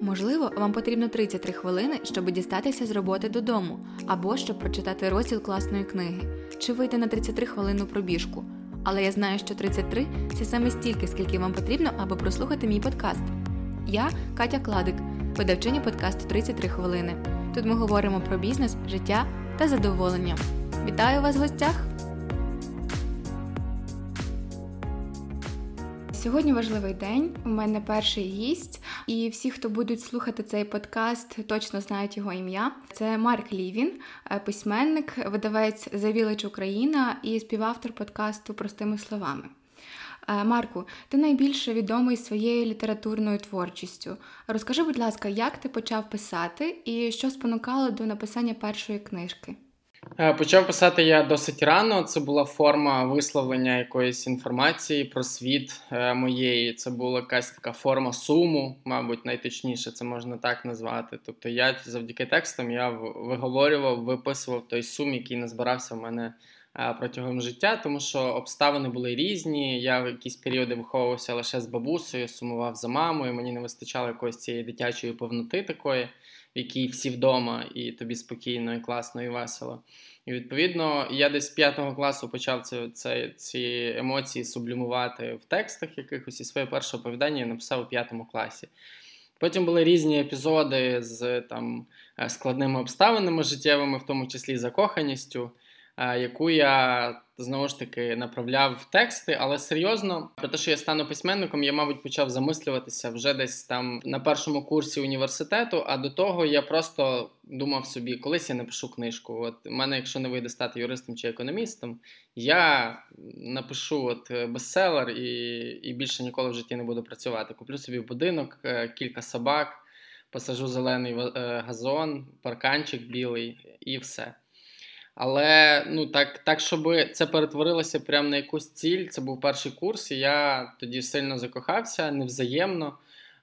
Можливо, вам потрібно 33 хвилини, щоб дістатися з роботи додому, або щоб прочитати розділ класної книги, чи вийти на 33 хвилину пробіжку. Але я знаю, що 33 це саме стільки, скільки вам потрібно, аби прослухати мій подкаст. Я Катя Кладик, видавчиня подкасту 33 хвилини. Тут ми говоримо про бізнес, життя та задоволення. Вітаю вас в гостях! Сьогодні важливий день. У мене перший гість, і всі, хто будуть слухати цей подкаст, точно знають його ім'я. Це Марк Лівін, е, письменник, видавець «The Village Україна і співавтор подкасту Простими словами. Е, Марку, ти найбільше відомий своєю літературною творчістю. Розкажи, будь ласка, як ти почав писати і що спонукало до написання першої книжки? Е, почав писати я досить рано. Це була форма висловлення якоїсь інформації про світ е, моєї. Це була якась така форма суму, мабуть, найточніше це можна так назвати. Тобто, я завдяки текстам я виговорював, виписував той сум, який назбирався в мене е, протягом життя, тому що обставини були різні. Я в якісь періоди виховувався лише з бабусею, сумував за мамою. Мені не вистачало якоїсь цієї дитячої повноти такої в якій всі вдома, і тобі спокійно, і класно, і весело. І відповідно, я десь п'ятого класу почав це, це, ці емоції сублімувати в текстах якихось і своє перше оповідання я написав у п'ятому класі. Потім були різні епізоди з там е, складними обставинами життєвими, в тому числі закоханістю яку я знову ж таки направляв в тексти, але серйозно, про те, що я стану письменником, я, мабуть, почав замислюватися вже десь там на першому курсі університету. А до того я просто думав собі, колись я напишу книжку. От мене, якщо не вийде стати юристом чи економістом, я напишу от бестселер і і більше ніколи в житті не буду працювати. Куплю собі будинок, е, кілька собак, посажу зелений е, газон, парканчик білий і все. Але ну так, так, щоб це перетворилося прямо на якусь ціль. Це був перший курс, і я тоді сильно закохався невзаємно.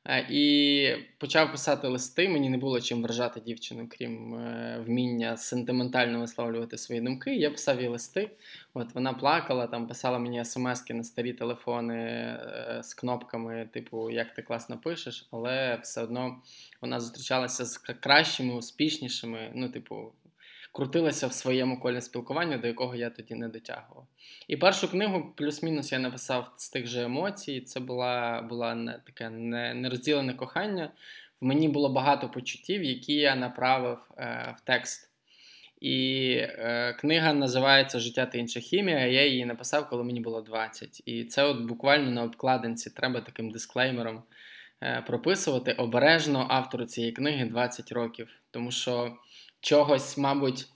Е, і почав писати листи. Мені не було чим вражати дівчину, крім е, вміння сентиментально висловлювати свої думки. Я писав їй листи. От вона плакала, там писала мені смски на старі телефони е, з кнопками, типу, як ти класно пишеш, але все одно вона зустрічалася з кращими, успішнішими. Ну, типу, крутилася в своєму колі спілкування, до якого я тоді не дотягував. І першу книгу, плюс-мінус, я написав з тих же емоцій. Це була була не, таке не, нерозділене кохання. В мені було багато почуттів, які я направив е, в текст. І е, книга називається Життя та інша хімія. Я її написав, коли мені було 20. І це от буквально на обкладинці треба таким дисклеймером е, прописувати обережно автору цієї книги 20 років. Тому що чогось, мабуть,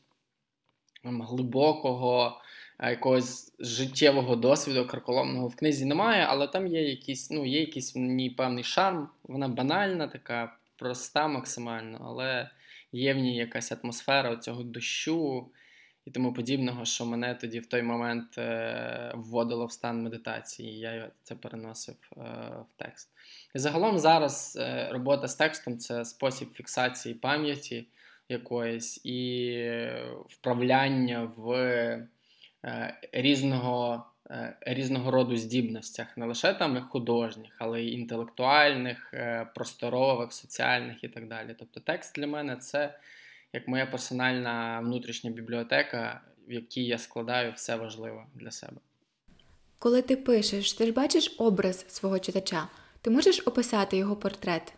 глибокого, е, якогось життєвого досвіду карколомного в книзі немає, але там є якийсь, ну, є якийсь в ній певний шарм. Вона банальна, така проста максимально, але є в ній якась атмосфера цього дощу і тому подібного, що мене тоді в той момент е, вводило в стан медитації, я це переносив е, в текст. І загалом зараз е, робота з текстом це спосіб фіксації пам'яті якоїсь і вправляння в е, різного е, різного роду здібностях, не лише там художніх, але й інтелектуальних, е, просторових, соціальних і так далі. Тобто текст для мене це як моя персональна внутрішня бібліотека, в якій я складаю все важливе для себе. Коли ти пишеш, ти ж бачиш образ свого читача, ти можеш описати його портрет?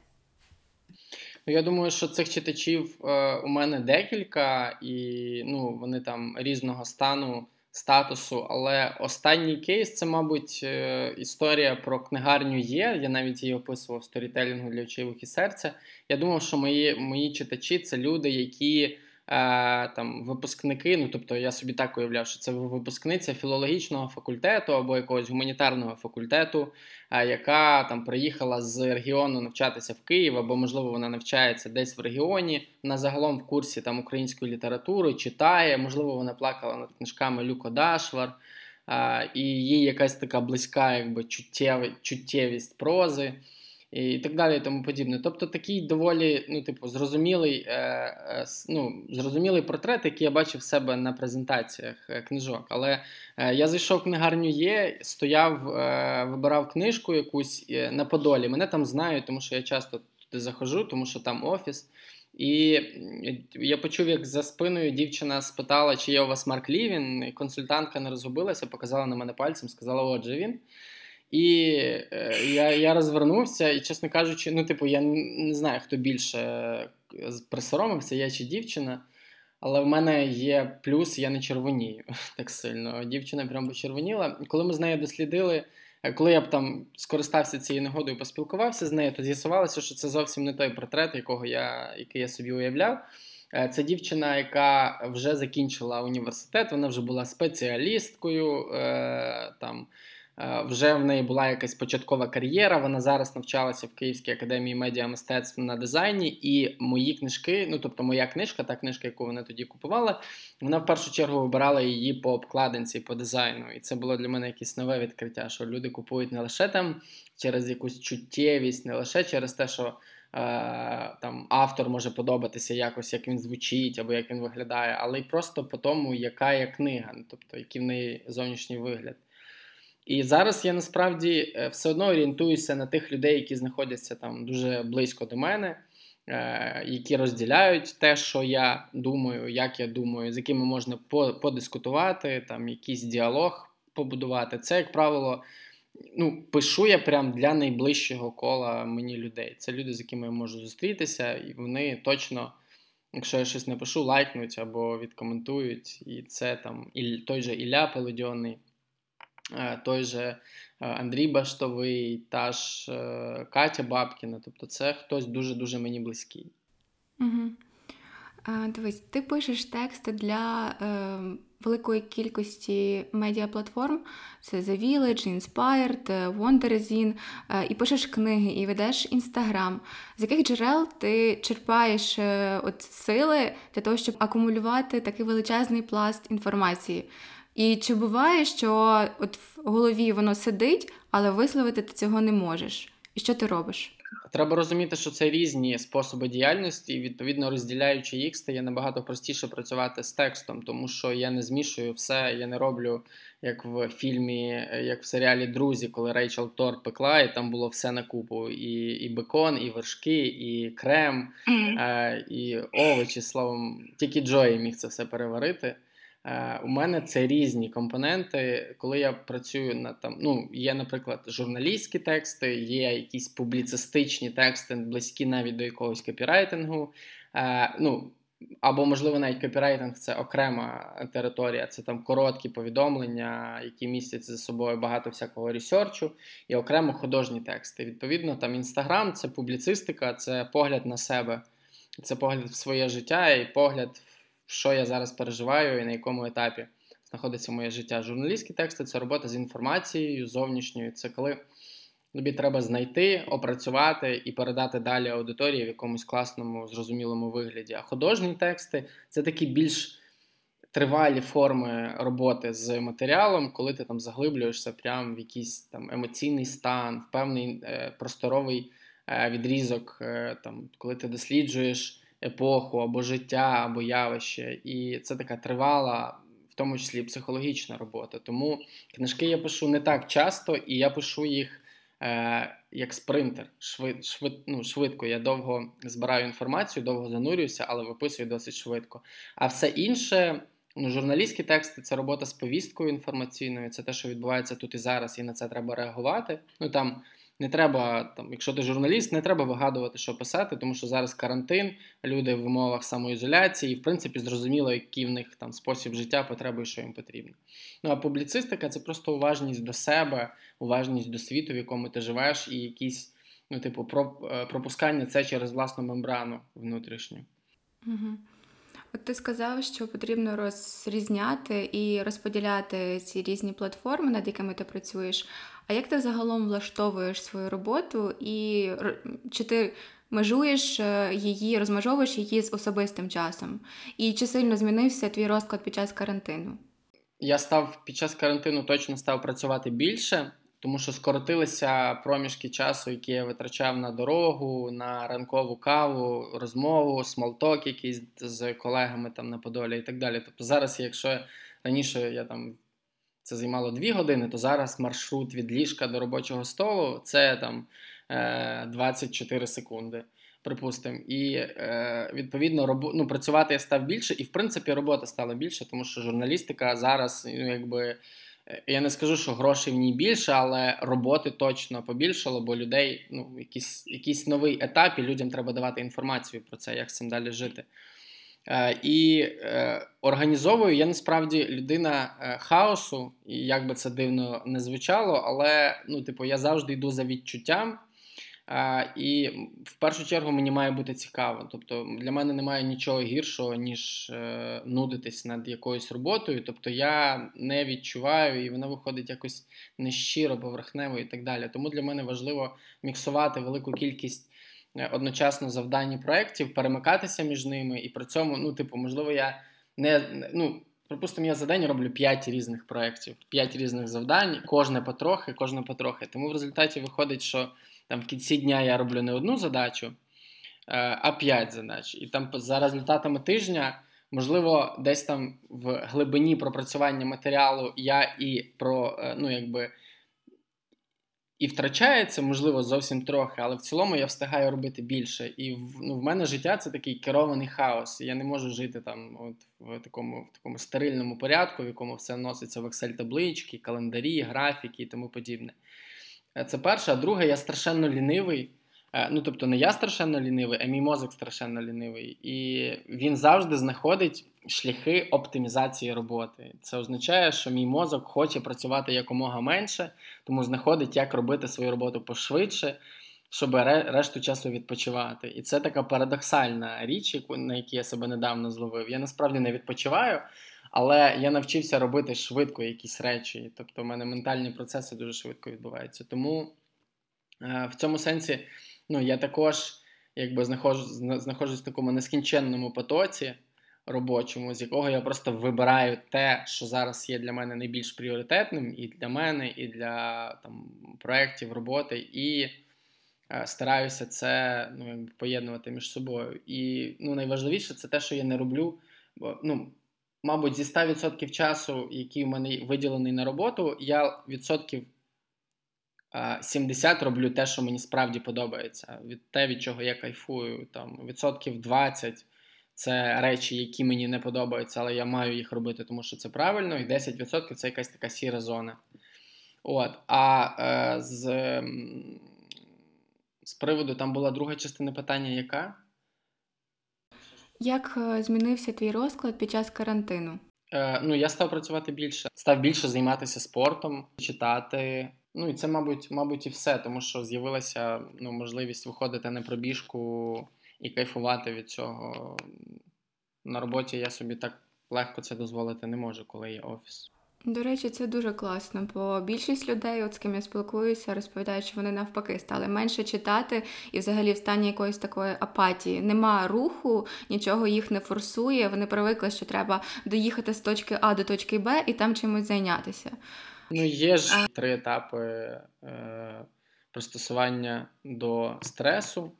Ну, я думаю, що цих читачів е, у мене декілька, і ну, вони там різного стану, статусу. Але останній кейс це, мабуть, е, історія про книгарню є. Я навіть її описував в сторітелінгу для очевих і серця. Я думав, що мої, мої читачі це люди, які. Е, там випускники, ну тобто я собі так уявляв, що це випускниця філологічного факультету або якогось гуманітарного факультету, е, яка там приїхала з регіону навчатися в Київ, або, можливо, вона навчається десь в регіоні, вона загалом в курсі там української літератури, читає, можливо, вона плакала над книжками Люко Дашвар, е, і їй якась така близька, якби чуттєвість прози і так далі, і тому подібне. Тобто такий доволі ну, типу, зрозумілий е, е, ну, зрозумілий портрет, який я бачив в себе на презентаціях е, книжок. Але я зайшов в книгарню є, стояв, вибирав книжку якусь на Подолі. Мене там знають, тому що я часто туди заходжу, тому що там офіс. І я почув, як за спиною дівчина спитала, чи є у вас Марк Лівін. Консультантка не розгубилася, показала на мене пальцем, сказала, отже він. І е, я я розвернувся, і, чесно кажучи, ну, типу, я не знаю, хто більше присоромився, я чи дівчина. Але в мене є плюс, я не червонію так сильно. Дівчина прям почервоніла. Коли ми з нею дослідили, е, коли я б там скористався цією нагодою, поспілкувався з нею, то з'ясувалося, що це зовсім не той портрет, якого я, який я собі уявляв. Е, це дівчина, яка вже закінчила університет, вона вже була спеціалісткою. Е, там Е, вже в неї була якась початкова кар'єра. Вона зараз навчалася в Київській академії медіа мистецтв на дизайні. І мої книжки, ну тобто моя книжка, та книжка, яку вона тоді купувала, вона в першу чергу вибирала її по обкладинці, по дизайну. І це було для мене якесь нове відкриття, що люди купують не лише там через якусь чуттєвість, не лише через те, що. Е, там автор може подобатися якось, як він звучить або як він виглядає, але й просто по тому, яка є книга, тобто який в неї зовнішній вигляд. І зараз я насправді е, все одно орієнтуюся на тих людей, які знаходяться там дуже близько до мене, е, які розділяють те, що я думаю, як я думаю, з якими можна подискутувати, там якийсь діалог побудувати. Це, як правило, ну, пишу я прям для найближчого кола мені людей. Це люди, з якими я можу зустрітися, і вони точно. Якщо я щось напишу, лайкнуть або відкоментують, і це там і той же Ілля Пелодьонний, Е, той же е, Андрій Баштовий, та ж е, Катя Бабкіна. Тобто, це хтось дуже-дуже мені близький. Угу. Дивись, ти пишеш тексти для е, великої кількості медіаплатформ: це The Village, Inspired, Wonderzine, е, і пишеш книги, і ведеш інстаграм. З яких джерел ти черпаєш е, от сили для того, щоб акумулювати такий величезний пласт інформації? І чи буває, що от в голові воно сидить, але висловити ти цього не можеш? І що ти робиш? Треба розуміти, що це різні способи діяльності, і відповідно розділяючи їх, стає набагато простіше працювати з текстом, тому що я не змішую все, я не роблю як в фільмі, як в серіалі Друзі, коли Рейчел Тор пекла, і там було все на купу: і і бекон, і вершки, і крем, mm. е, і овочі. Словом, тільки Джої міг це все переварити. Е, у мене це різні компоненти. Коли я працюю на там, ну є, наприклад, журналістські тексти, є якісь публіцистичні тексти, близькі навіть до якогось копірайтингу. Е, ну, або, можливо, навіть копірайтинг це окрема територія, це там короткі повідомлення, які містять за собою багато всякого ресерчу, і окремо художні тексти. Відповідно, там інстаграм це публіцистика, це погляд на себе, це погляд в своє життя і погляд що я зараз переживаю і на якому етапі знаходиться моє життя. Журналістські тексти це робота з інформацією зовнішньою. Це коли тобі треба знайти, опрацювати і передати далі аудиторії в якомусь класному, зрозумілому вигляді. А художні тексти це такі більш. Тривалі форми роботи з матеріалом, коли ти там заглиблюєшся прямо в якийсь там емоційний стан, в певний е, просторовий е, відрізок, е, там, коли ти досліджуєш епоху або життя, або явище. І це така тривала, в тому числі психологічна робота. Тому книжки я пишу не так часто, і я пишу їх е, як спринтер. Швид, швид, ну, Швидко. Я довго збираю інформацію, довго занурююся, але виписую досить швидко. А все інше. Ну, Журналістські тексти це робота з повісткою інформаційною, це те, що відбувається тут і зараз, і на це треба реагувати. Ну там не треба, там, якщо ти журналіст, не треба вигадувати, що писати, тому що зараз карантин, люди в умовах самоізоляції, і в принципі зрозуміло, який в них там спосіб життя, потреби що їм потрібно. Ну а публіцистика це просто уважність до себе, уважність до світу, в якому ти живеш, і якісь, ну, типу, е, пропускання це через власну мембрану внутрішню. Угу. От ти сказав, що потрібно розрізняти і розподіляти ці різні платформи, над якими ти працюєш. А як ти загалом влаштовуєш свою роботу, і чи ти межуєш е, її, розмежовуєш її з особистим часом? І чи сильно змінився твій розклад під час карантину? Я став під час карантину точно став працювати більше тому що скоротилися проміжки часу, які я витрачав на дорогу, на ранкову каву, розмову, small talk якийсь з колегами там на Подолі і так далі. Тобто зараз, якщо раніше я там це займало дві години, то зараз маршрут від ліжка до робочого столу це там 24 е, секунди. Припустимо, і е, відповідно робо, ну, працювати я став більше, і в принципі робота стала більше, тому що журналістика зараз, ну якби е, я не скажу, що грошей в ній більше, але роботи точно побільшало, бо людей ну, якийсь якийсь новий етап, і людям треба давати інформацію про це, як з цим далі жити. Е, І е, організовую я насправді людина е, хаосу, і як би це дивно не звучало, але ну, типу, я завжди йду за відчуттям. І в першу чергу мені має бути цікаво. Тобто для мене немає нічого гіршого, ніж нудитись над якоюсь роботою. Тобто я не відчуваю, і вона виходить якось нещиро, поверхнево і так далі. Тому для мене важливо міксувати велику кількість одночасно завдань і проєктів, перемикатися між ними. І при цьому, ну, типу, можливо, я не ну. Припустимо, я за день роблю 5 різних проєктів, 5 різних завдань, кожне потрохи, кожне потрохи. Тому в результаті виходить, що там в кінці дня я роблю не одну задачу, е, а п'ять задач. І там за результатами тижня, можливо, десь там в глибині пропрацювання матеріалу я і про, е, ну, якби. І втрачається, можливо, зовсім трохи, але в цілому я встигаю робити більше. І ну, в мене життя це такий керований хаос. Я не можу жити там от в такому в такому стерильному порядку, в якому все носиться в Excel-таблички, календарі, графіки і тому подібне. Це перше, а друге, я страшенно лінивий. Е, ну, тобто, не я страшенно лінивий, а мій мозок страшенно лінивий. І він завжди знаходить шляхи оптимізації роботи. Це означає, що мій мозок хоче працювати якомога менше, тому знаходить, як робити свою роботу пошвидше, щоб решту часу відпочивати. І це така парадоксальна річ, на якій я себе недавно зловив. Я насправді не відпочиваю. Але я навчився робити швидко якісь речі. Тобто, в мене ментальні процеси дуже швидко відбуваються. Тому е, в цьому сенсі ну, я також якби знаходжусь, знаходжусь в такому нескінченному потоці робочому, з якого я просто вибираю те, що зараз є для мене найбільш пріоритетним, і для мене, і для там, проєктів роботи. і е, Стараюся це ну, поєднувати між собою. І ну, найважливіше це те, що я не роблю. Бо, ну, мабуть, зі 100% часу, який у мене виділений на роботу, я відсотків 70 роблю те, що мені справді подобається. Від те, від чого я кайфую. Там Відсотків 20 це речі, які мені не подобаються, але я маю їх робити, тому що це правильно, і 10% це якась така сіра зона. От, А е, з з приводу там була друга частина питання, яка? Як е, змінився твій розклад під час карантину? Е, Ну, я став працювати більше, став більше займатися спортом, читати. Ну і це, мабуть, мабуть, і все, тому що з'явилася ну, можливість виходити на пробіжку і кайфувати від цього. На роботі я собі так легко це дозволити не можу, коли є офіс. До речі, це дуже класно, бо більшість людей, от з ким я спілкуюся, розповідають, що вони навпаки стали менше читати і взагалі в стані якоїсь такої апатії. Нема руху, нічого їх не форсує. Вони привикли, що треба доїхати з точки А до точки Б і там чимось зайнятися. Ну, є ж три етапи е, пристосування до стресу.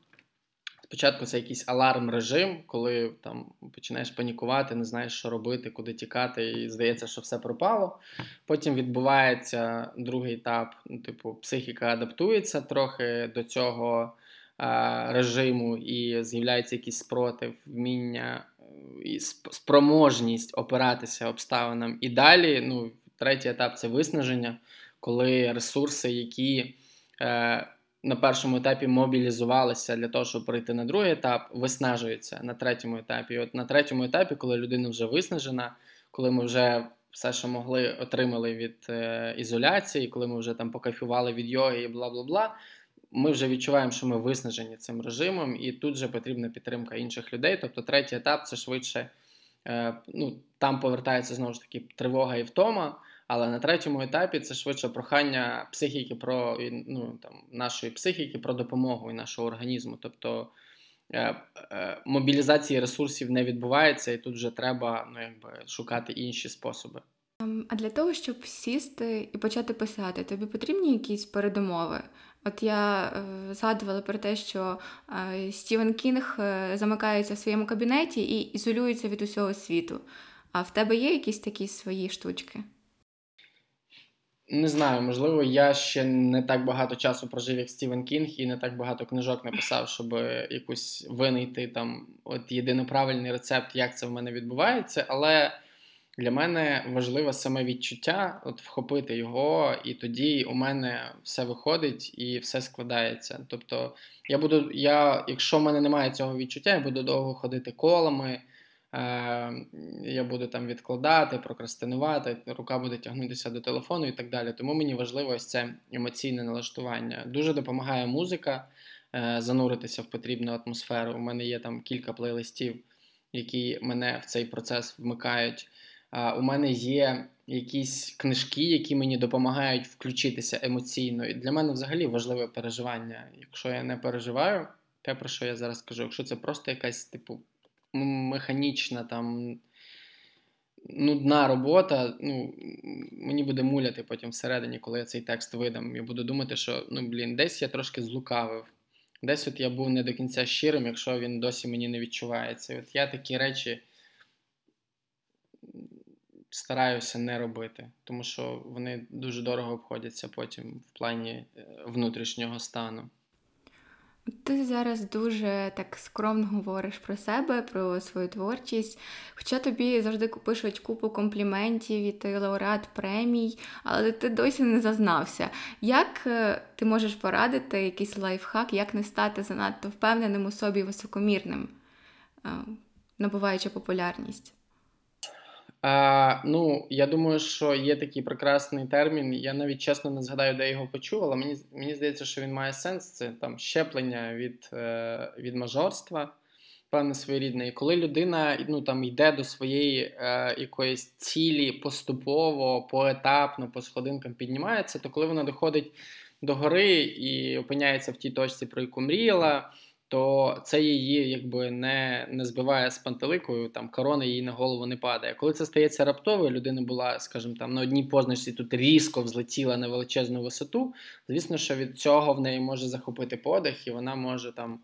Спочатку це якийсь аларм режим, коли там починаєш панікувати, не знаєш, що робити, куди тікати, і здається, що все пропало. Потім відбувається другий етап, ну, типу, психіка адаптується трохи до цього а, режиму, і з'являється якийсь спротив, вміння і спроможність опиратися обставинам. І далі, ну, третій етап це виснаження, коли ресурси, які. Е, на першому етапі мобілізувалися для того, щоб прийти на другий етап, виснажуються на третьому етапі. І от на третьому етапі, коли людина вже виснажена, коли ми вже все, що могли, отримали від е, ізоляції, коли ми вже там покайфували від йоги і бла бла бла. Ми вже відчуваємо, що ми виснажені цим режимом, і тут вже потрібна підтримка інших людей. Тобто, третій етап це швидше, е, ну там повертається знову ж таки тривога і втома. Але на третьому етапі це швидше прохання психіки про ну, там, нашої психіки про допомогу і нашого організму. Тобто е, е, мобілізації ресурсів не відбувається, і тут вже треба ну, якби, шукати інші способи. Ем, а для того, щоб сісти і почати писати, тобі потрібні якісь передумови? От я е, згадувала про те, що е, Стівен Кінг е, замикається в своєму кабінеті і ізолюється від усього світу. А в тебе є якісь такі свої штучки? Не знаю, можливо, я ще не так багато часу прожив, як Стівен Кінг, і не так багато книжок написав, щоб якусь винайти там от єдиний правильний рецепт, як це в мене відбувається. Але для мене важливе саме відчуття, от вхопити його, і тоді у мене все виходить і все складається. Тобто, я буду, я, якщо в мене немає цього відчуття, я буду довго ходити колами. Е, я буду там відкладати, прокрастинувати, рука буде тягнутися до телефону і так далі. Тому мені важливо ось це емоційне налаштування. Дуже допомагає музика е, зануритися в потрібну атмосферу. У мене є там кілька плейлистів, які мене в цей процес вмикають. У мене є якісь книжки, які мені допомагають включитися емоційно. І для мене взагалі важливе переживання. Якщо я не переживаю, те, про що я зараз кажу, якщо це просто якась типу механічна там нудна робота, ну, мені буде муляти потім всередині, коли я цей текст видам. Я буду думати, що ну, блін, десь я трошки злукавив. Десь от я був не до кінця щирим, якщо він досі мені не відчувається. От я такі речі стараюся не робити, тому що вони дуже дорого обходяться потім в плані е, внутрішнього стану. Ти зараз дуже так скромно говориш про себе, про свою творчість. Хоча тобі завжди пишуть купу компліментів, і ти лауреат премій, але ти досі не зазнався. Як е, ти можеш порадити якийсь лайфхак, як не стати занадто впевненим у собі високомірним, е, набуваючи популярність? А, Ну, я думаю, що є такий прекрасний термін. Я навіть чесно не згадаю, де його почув, але мені мені здається, що він має сенс. Це там щеплення від е, від мажорства, певне своєрідне. І коли людина ну, там, йде до своєї е, якоїсь цілі поступово, поетапно, по сходинкам піднімається, то коли вона доходить до гори і опиняється в тій точці, про яку мріяла то це її якби не не збиває з пантеликою, там корона їй на голову не падає. Коли це стається раптово, людина була, скажімо, там на одній позначці тут різко взлетіла на величезну висоту. Звісно, що від цього в неї може захопити подих, і вона може там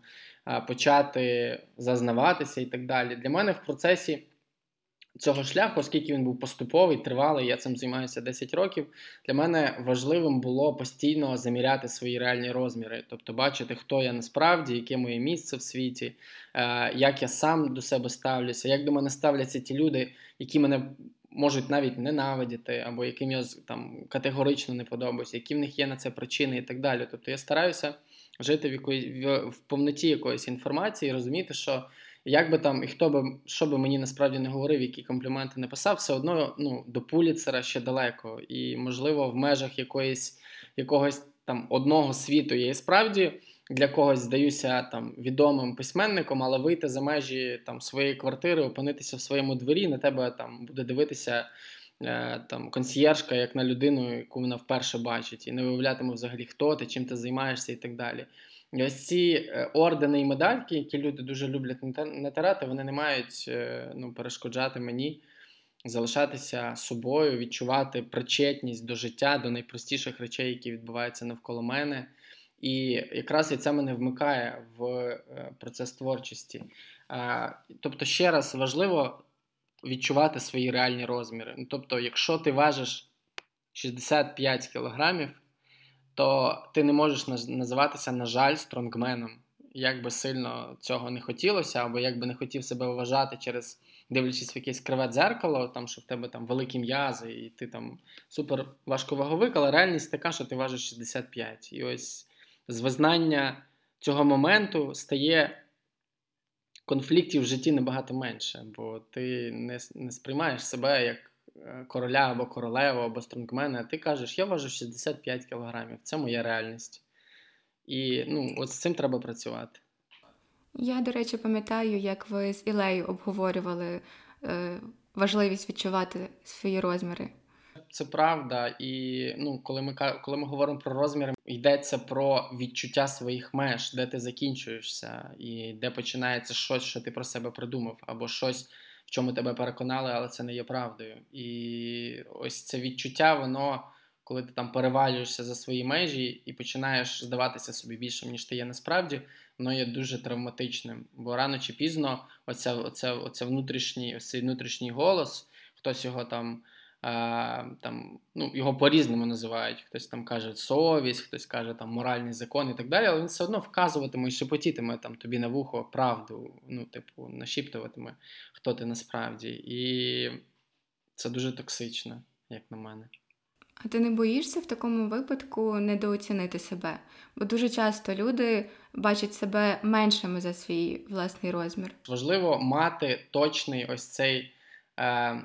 почати зазнаватися і так далі. Для мене в процесі цього шляху, оскільки він був поступовий, тривалий, я цим займаюся 10 років. Для мене важливим було постійно заміряти свої реальні розміри, тобто бачити, хто я насправді, яке моє місце в світі, е, як я сам до себе ставлюся, як до мене ставляться ті люди, які мене. Можуть навіть ненавидіти, або яким я там категорично не подобаюся, які в них є на це причини і так далі. Тобто я стараюся жити в якої в, повноті якоїсь інформації, розуміти, що як би там і хто би що би мені насправді не говорив, які компліменти не писав, все одно ну, до Пуліцера ще далеко. І, можливо, в межах якоїсь якогось там одного світу я і справді для когось здаюся там відомим письменником, але вийти за межі там своєї квартири, опинитися в своєму дворі, на тебе там буде дивитися. Е, там консьєржка, як на людину, яку вона вперше бачить, і не виявлятиме взагалі, хто ти, чим ти займаєшся і так далі. І ось ці е, ордени і медальки, які люди дуже люблять натирати, вони не мають е, ну, перешкоджати мені залишатися собою, відчувати причетність до життя, до найпростіших речей, які відбуваються навколо мене. І якраз і це мене вмикає в е, процес творчості. Тобто, ще раз важливо відчувати свої реальні розміри. Тобто, якщо ти важиш 65 кілограмів, то ти не можеш називатися, на жаль, стронгменом. Як би сильно цього не хотілося, або як би не хотів себе вважати через дивлячись в якесь криве дзеркало, там що в тебе там великі м'язи, і ти там супер важковаговик, але реальність така, що ти важиш 65. І ось з визнання цього моменту стає конфліктів в житті набагато менше, бо ти не, не сприймаєш себе як короля або королеву, або стронгмена, ти кажеш, я важу 65 кілограмів, це моя реальність. І ну, от з цим треба працювати. Я, до речі, пам'ятаю, як ви з Ілею обговорювали е, важливість відчувати свої розміри. Це правда, і ну, коли ми коли ми говоримо про розміри, йдеться про відчуття своїх меж, де ти закінчуєшся, і де починається щось, що ти про себе придумав, або щось, в чому тебе переконали, але це не є правдою. І ось це відчуття, воно, коли ти там перевалюєшся за свої межі і починаєш здаватися собі більшим, ніж ти є насправді, воно є дуже травматичним. Бо рано чи пізно оця, оця, оця внутрішній, ось цей внутрішній голос, хтось його там. Там, ну, Його по-різному називають. Хтось там каже совість, хтось каже там моральний закон і так далі, але він все одно вказуватиме і шепотітиме там тобі на вухо правду, ну, типу, нашіптуватиме, хто ти насправді. І це дуже токсично, як на мене. А ти не боїшся в такому випадку недооцінити себе? Бо дуже часто люди бачать себе меншими за свій власний розмір. Важливо мати точний ось цей е,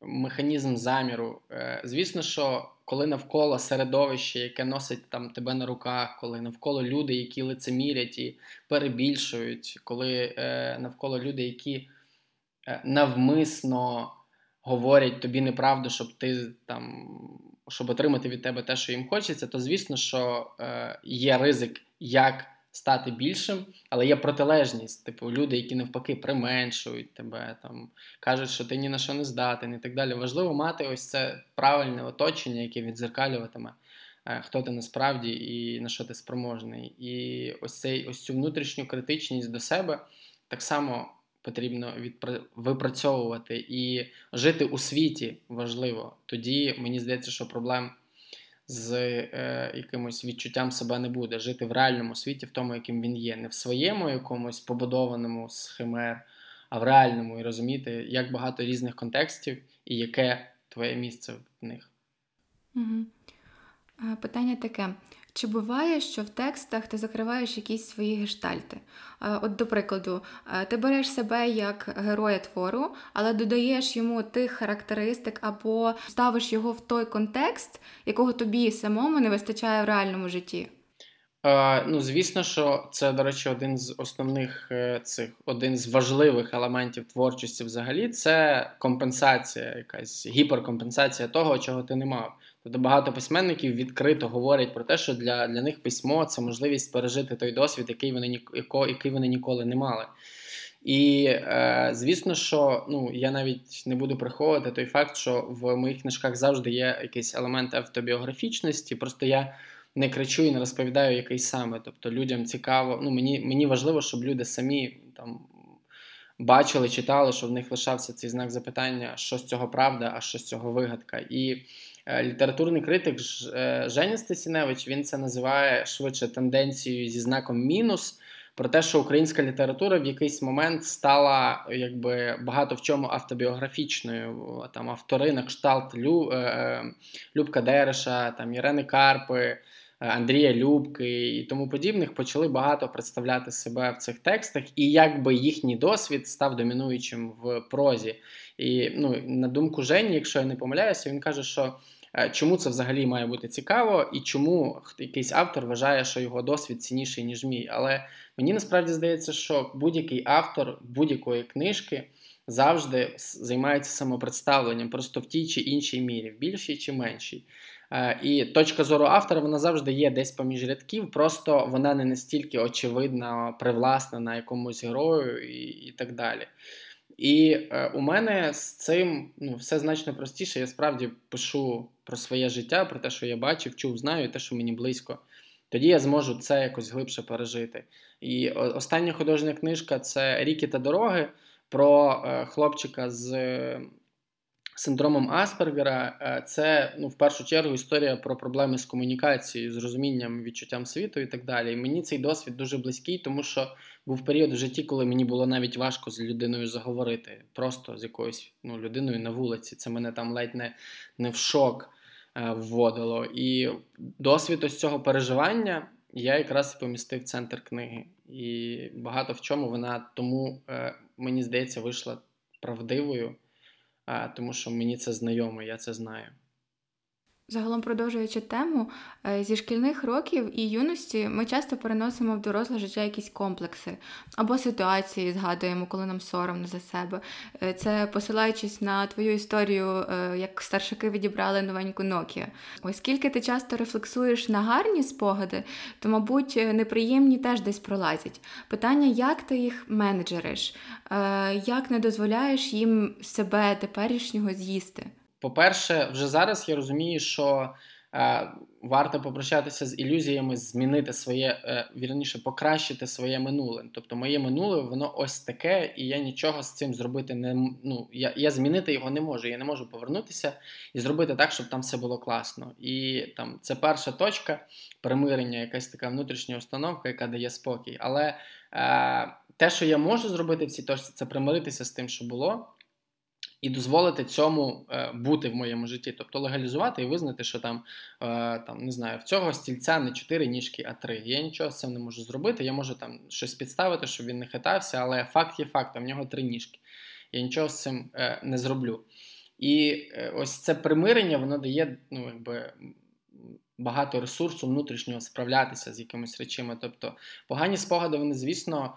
механізм заміру. Е, Звісно, що коли навколо середовище, яке носить там тебе на руках, коли навколо люди, які лицемірять і перебільшують, коли е, навколо люди, які е, навмисно говорять тобі неправду, щоб ти там щоб отримати від тебе те, що їм хочеться, то звісно, що е, є ризик, як стати більшим, але є протилежність. Типу, люди, які навпаки применшують тебе, там кажуть, що ти ні на що не здатен і так далі. Важливо мати ось це правильне оточення, яке відзеркалюватиме. Е, хто ти насправді і на що ти спроможний. І ось цей ось цю внутрішню критичність до себе так само потрібно відпра... випрацьовувати і жити у світі важливо. Тоді мені здається, що проблем з е, якимось відчуттям себе не буде. Жити в реальному світі, в тому, яким він є, не в своєму якомусь побудованому з химер, а в реальному і розуміти, як багато різних контекстів і яке твоє місце в них. Угу. Питання таке: чи буває, що в текстах ти закриваєш якісь свої гештальти? От, до прикладу, ти береш себе як героя твору, але додаєш йому тих характеристик або ставиш його в той контекст, якого тобі самому не вистачає в реальному житті? Е, ну, звісно, що це, до речі, один з основних е, цих один з важливих елементів творчості взагалі це компенсація, якась гіперкомпенсація того, чого ти не мав. Тобто багато письменників відкрито говорять про те, що для для них письмо це можливість пережити той досвід, який вони який вони ніколи не мали. І е, звісно, що ну я навіть не буду приховувати той факт, що в моїх книжках завжди є якийсь елемент автобіографічності. Просто я не кричу і не розповідаю який саме. Тобто людям цікаво. Ну мені мені важливо, щоб люди самі там бачили, читали, щоб в них лишався цей знак запитання, що з цього правда, а що з цього вигадка. І е, літературний критик е, Женя Стасіневич він це називає швидше тенденцією зі знаком мінус. Про те, що українська література в якийсь момент стала якби багато в чому автобіографічною. Там автори на кшталт Лю, е, Любка Дереша, там Ірени Карпи, Андрія Любки і тому подібних почали багато представляти себе в цих текстах, і якби їхній досвід став домінуючим в прозі. І ну, на думку Жені, якщо я не помиляюся, він каже, що. Е, чому це взагалі має бути цікаво, і чому якийсь автор вважає, що його досвід цінніший, ніж мій. Але мені насправді здається, що будь-який автор будь-якої книжки завжди займається самопредставленням, просто в тій чи іншій мірі, в більшій чи меншій. Е, і точка зору автора вона завжди є десь поміж рядків, просто вона не настільки очевидна, привласнена якомусь герою і, і так далі. І е, у мене з цим ну, все значно простіше. Я справді пишу про своє життя, про те, що я бачив, чув, знаю, те, що мені близько. Тоді я зможу це якось глибше пережити. І остання художня книжка це Ріки та дороги про е, хлопчика з синдромом Аспергера е, це ну, в першу чергу історія про проблеми з комунікацією, з розумінням, відчуттям світу і так далі. І мені цей досвід дуже близький, тому що був період в житті, коли мені було навіть важко з людиною заговорити, просто з якоюсь ну, людиною на вулиці. Це мене там ледь не, не в шок е, вводило. І досвід ось цього переживання. Я якраз і помістив центр книги, і багато в чому вона тому, е, мені здається, вийшла правдивою тому що мені це знайомо, я це знаю. Загалом, продовжуючи тему, е, зі шкільних років і юності ми часто переносимо в доросле життя якісь комплекси або ситуації, згадуємо, коли нам соромно за себе. Е, це посилаючись на твою історію, е, як старшаки відібрали новеньку Nokia. Оскільки ти часто рефлексуєш на гарні спогади, то, мабуть, неприємні теж десь пролазять. Питання, як ти їх менеджериш, як не дозволяєш їм себе теперішнього з'їсти? По-перше, вже зараз я розумію, що е, варто попрощатися з ілюзіями, змінити своє, е, вірніше, покращити своє минуле. Тобто, моє минуле, воно ось таке, і я нічого з цим зробити не ну, я, я змінити його не можу. Я не можу повернутися і зробити так, щоб там все було класно. І там це перша точка примирення, якась така внутрішня установка, яка дає спокій. Але е, те, що я можу зробити в цій точці, це примиритися з тим, що було і дозволити цьому е, бути в моєму житті, тобто легалізувати і визнати, що там е, там не знаю, в цього стільця не чотири ніжки, а три. Я нічого з цим не можу зробити. Я можу там щось підставити, щоб він не хитався, але факт є фактом, в нього три ніжки. Я нічого з цим е, не зроблю. І ось це примирення, воно дає ну, якби. Багато ресурсу внутрішнього справлятися з якимись речами. Тобто погані спогади, вони, звісно,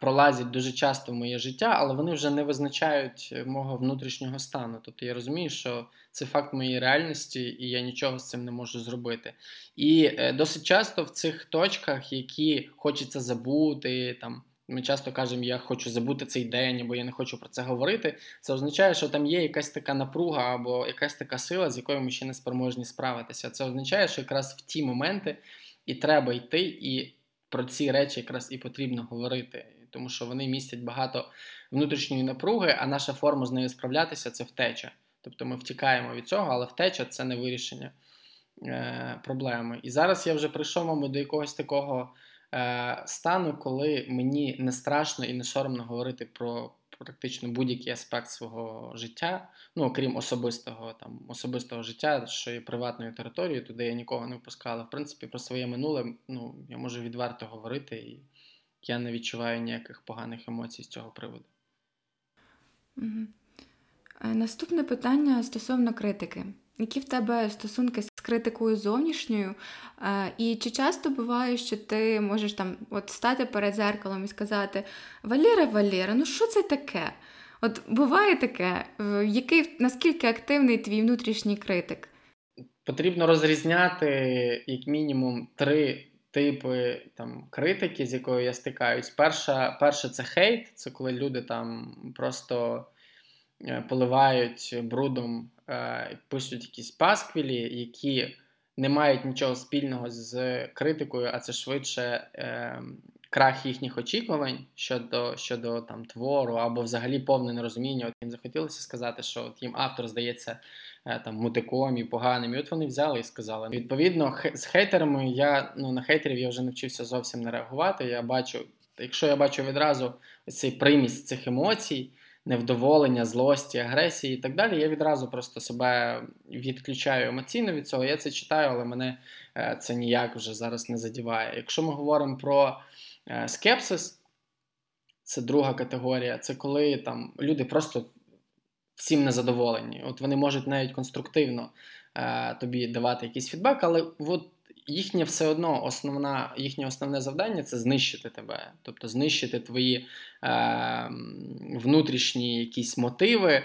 пролазять дуже часто в моє життя, але вони вже не визначають е, мого внутрішнього стану. Тобто я розумію, що це факт моєї реальності, і я нічого з цим не можу зробити. І е, досить часто в цих точках, які хочеться забути, там. Ми часто кажемо, я хочу забути цей день, або я не хочу про це говорити. Це означає, що там є якась така напруга або якась така сила, з якою ми ще не спроможні справитися. Це означає, що якраз в ті моменти і треба йти і про ці речі якраз і потрібно говорити, тому що вони містять багато внутрішньої напруги, а наша форма з нею справлятися це втеча. Тобто ми втікаємо від цього, але втеча це не вирішення е, проблеми. І зараз я вже прийшов, мабуть, до якогось такого е, стану, коли мені не страшно і не соромно говорити про практично будь-який аспект свого життя, ну окрім особистого там особистого життя, що є приватною територією, туди я нікого не впускала. В принципі, про своє минуле ну, я можу відверто говорити, і я не відчуваю ніяких поганих емоцій з цього приводу. Угу. Наступне питання стосовно критики. Які в тебе стосунки з критикою зовнішньою? Е, і чи часто буває, що ти можеш там от стати перед зеркалом і сказати Валера, Валера, ну що це таке? От буває таке, який наскільки активний твій внутрішній критик? Потрібно розрізняти як мінімум три типи там критики, з якою я стикаюсь. Перша, перша це хейт, це коли люди там просто поливають брудом е, пишуть якісь пасквілі, які не мають нічого спільного з критикою, а це швидше е, крах їхніх очікувань щодо щодо там твору або взагалі повне нерозуміння. От їм захотілося сказати, що от їм автор здається е, там мутиком і поганим. І от вони взяли і сказали. Відповідно, з хейтерами я ну на хейтерів я вже навчився зовсім не реагувати. Я бачу, якщо я бачу відразу цей примість цих емоцій невдоволення, злості, агресії і так далі, я відразу просто себе відключаю емоційно від цього. Я це читаю, але мене е, це ніяк вже зараз не задіває. Якщо ми говоримо про е, скепсис, це друга категорія. Це коли там люди просто всім незадоволені. От вони можуть навіть конструктивно е, тобі давати якийсь фідбек, але от їхнє все одно основна, їхнє основне завдання це знищити тебе, тобто знищити твої е, внутрішні якісь мотиви. Е,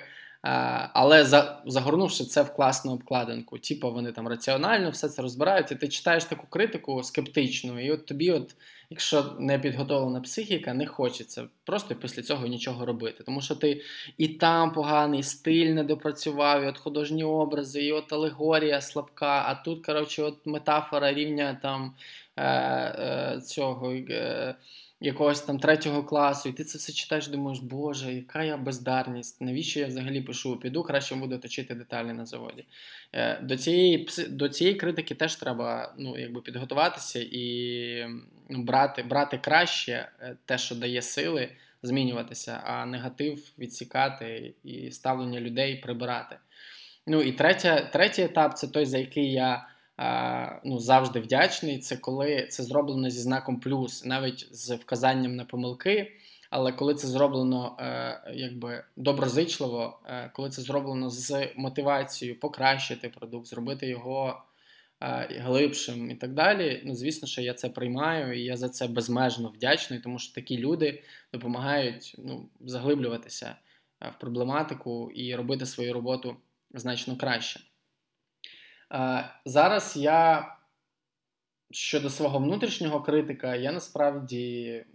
але за, загорнувши це в класну обкладинку, типу вони там раціонально все це розбирають, і ти читаєш таку критику скептичну, і от тобі от якщо не підготовлена психіка, не хочеться просто після цього нічого робити. Тому що ти і там поганий стиль не допрацював, і от художні образи, і от алегорія слабка, а тут, коротше, от метафора рівня там е, е, цього. Е, якогось там третього класу, і ти це все читаєш, думаєш, Боже, яка я бездарність, навіщо я взагалі пишу? Піду, краще буду точити деталі на заводі. Е, до цієї до цієї критики теж треба ну, якби підготуватися і ну, брати брати краще е, те, що дає сили, змінюватися, а негатив відсікати і ставлення людей прибирати. Ну і третя, третій етап це той, за який я ну, завжди вдячний. Це коли це зроблено зі знаком плюс, навіть з вказанням на помилки. Але коли це зроблено е, якби доброзичливо, е, коли це зроблено з мотивацією покращити продукт, зробити його е, глибшим і так далі, ну звісно, що я це приймаю, і я за це безмежно вдячний, тому що такі люди допомагають ну, заглиблюватися в проблематику і робити свою роботу значно краще. Е, зараз я щодо свого внутрішнього критика, я насправді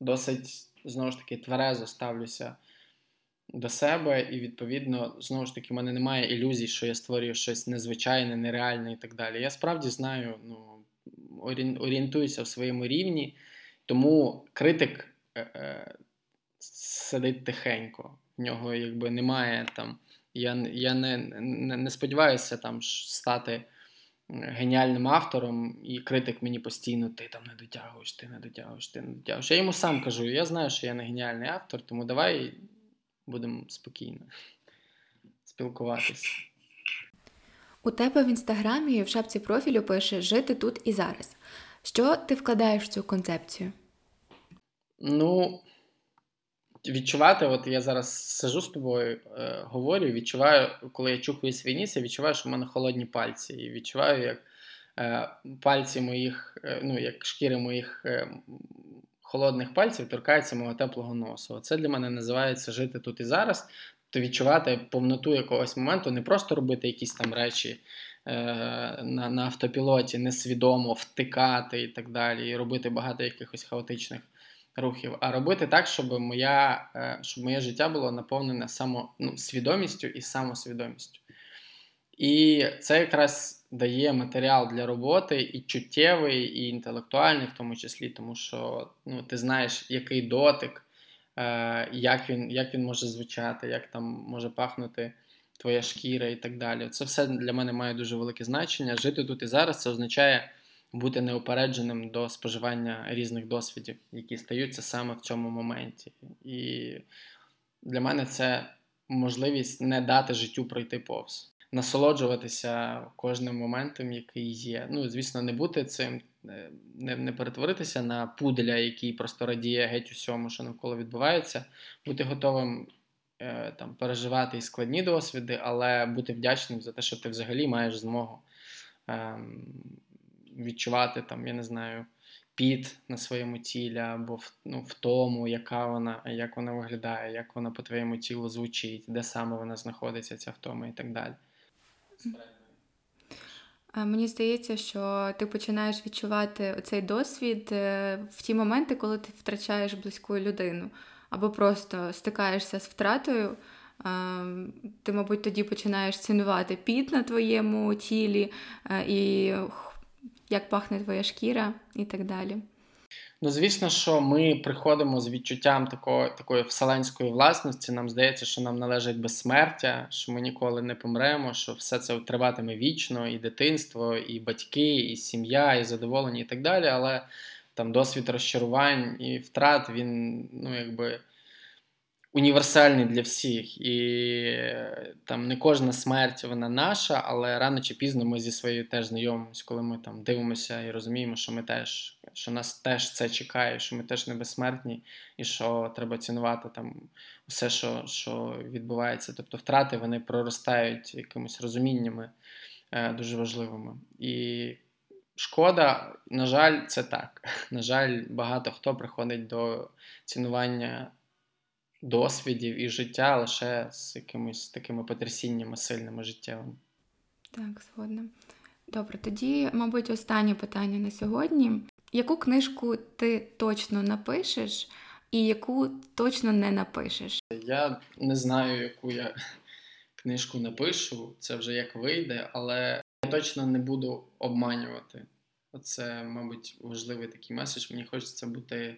досить знову ж таки тверезо ставлюся до себе, і відповідно, знову ж таки, в мене немає ілюзій, що я створюю щось незвичайне, нереальне і так далі. Я справді знаю, ну, орієнтуюся в своєму рівні, тому критик е, е, сидить тихенько. В нього якби немає там. Я я не не, не сподіваюся там стати геніальним автором, і критик мені постійно ти там не дотягуєш, ти не дотягуєш, ти не дотягуєш. Я йому сам кажу: я знаю, що я не геніальний автор, тому давай будемо спокійно спілкуватися. У тебе в інстаграмі в шапці профілю пише Жити тут і зараз. Що ти вкладаєш в цю концепцію? Ну, відчувати, от я зараз сижу з тобою, е, говорю, відчуваю, коли я чухаю свій ніс, я відчуваю, що в мене холодні пальці. І відчуваю, як е, пальці моїх, е, ну, як шкіри моїх е, холодних пальців торкаються мого теплого носу. Це для мене називається жити тут і зараз. То відчувати повноту якогось моменту, не просто робити якісь там речі е, на на автопілоті, несвідомо втикати і так далі, і робити багато якихось хаотичних рухів, а робити так, щоб моя, е, щоб моє життя було наповнене само, ну, свідомістю і самосвідомістю. І це якраз дає матеріал для роботи і чуттєвий, і інтелектуальний, в тому числі, тому що ну, ти знаєш, який дотик, е, як він як він може звучати, як там може пахнути твоя шкіра і так далі. Це все для мене має дуже велике значення. Жити тут і зараз це означає бути неупередженим до споживання різних досвідів, які стаються саме в цьому моменті. І для мене це можливість не дати життю пройти повз, насолоджуватися кожним моментом, який є. Ну, звісно, не бути цим, е, не не перетворитися на пуделя, який просто радіє геть усьому, що навколо відбувається, бути готовим. Е, там переживати і складні досвіди, але бути вдячним за те, що ти взагалі маєш змогу ем, відчувати там, я не знаю, піт на своєму тілі, або в, ну, в тому, яка вона, як вона виглядає, як вона по твоєму тілу звучить, де саме вона знаходиться, ця втома і так далі. Мені здається, що ти починаєш відчувати цей досвід е, в ті моменти, коли ти втрачаєш близьку людину, або просто стикаєшся з втратою. Ти, мабуть, тоді починаєш цінувати піт на твоєму тілі е, і як пахне твоя шкіра і так далі. Ну, звісно, що ми приходимо з відчуттям такої такої вселенської власності. Нам здається, що нам належить безсмертя, що ми ніколи не помремо, що все це триватиме вічно, і дитинство, і батьки, і сім'я, і задоволення, і так далі. Але там досвід розчарувань і втрат, він ну, якби універсальний для всіх, і там не кожна смерть вона наша, але рано чи пізно ми зі своєю теж знайомимося, коли ми там дивимося і розуміємо, що ми теж, що нас теж це чекає, що ми теж не безсмертні, і що треба цінувати там все, що що відбувається. Тобто втрати вони проростають якимись розуміннями е, дуже важливими. І шкода, на жаль, це так. На жаль, багато хто приходить до цінування досвідів і життя лише з якимись такими потрясіннями сильними життєвими. Так, згодна. Добре, тоді, мабуть, останнє питання на сьогодні. Яку книжку ти точно напишеш і яку точно не напишеш? Я не знаю, яку я книжку напишу, це вже як вийде, але я точно не буду обманювати. Оце, мабуть, важливий такий меседж. Мені хочеться бути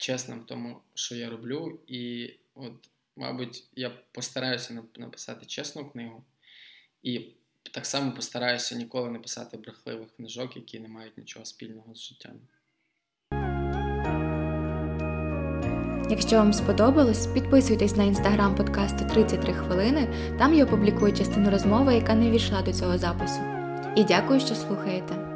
чесним в тому, що я роблю, і от, мабуть, я постараюся написати чесну книгу, і так само постараюся ніколи не писати брехливих книжок, які не мають нічого спільного з життям. Якщо вам сподобалось, підписуйтесь на інстаграм подкасту 33 хвилини. Там я опублікую частину розмови, яка не війшла до цього запису. І дякую, що слухаєте.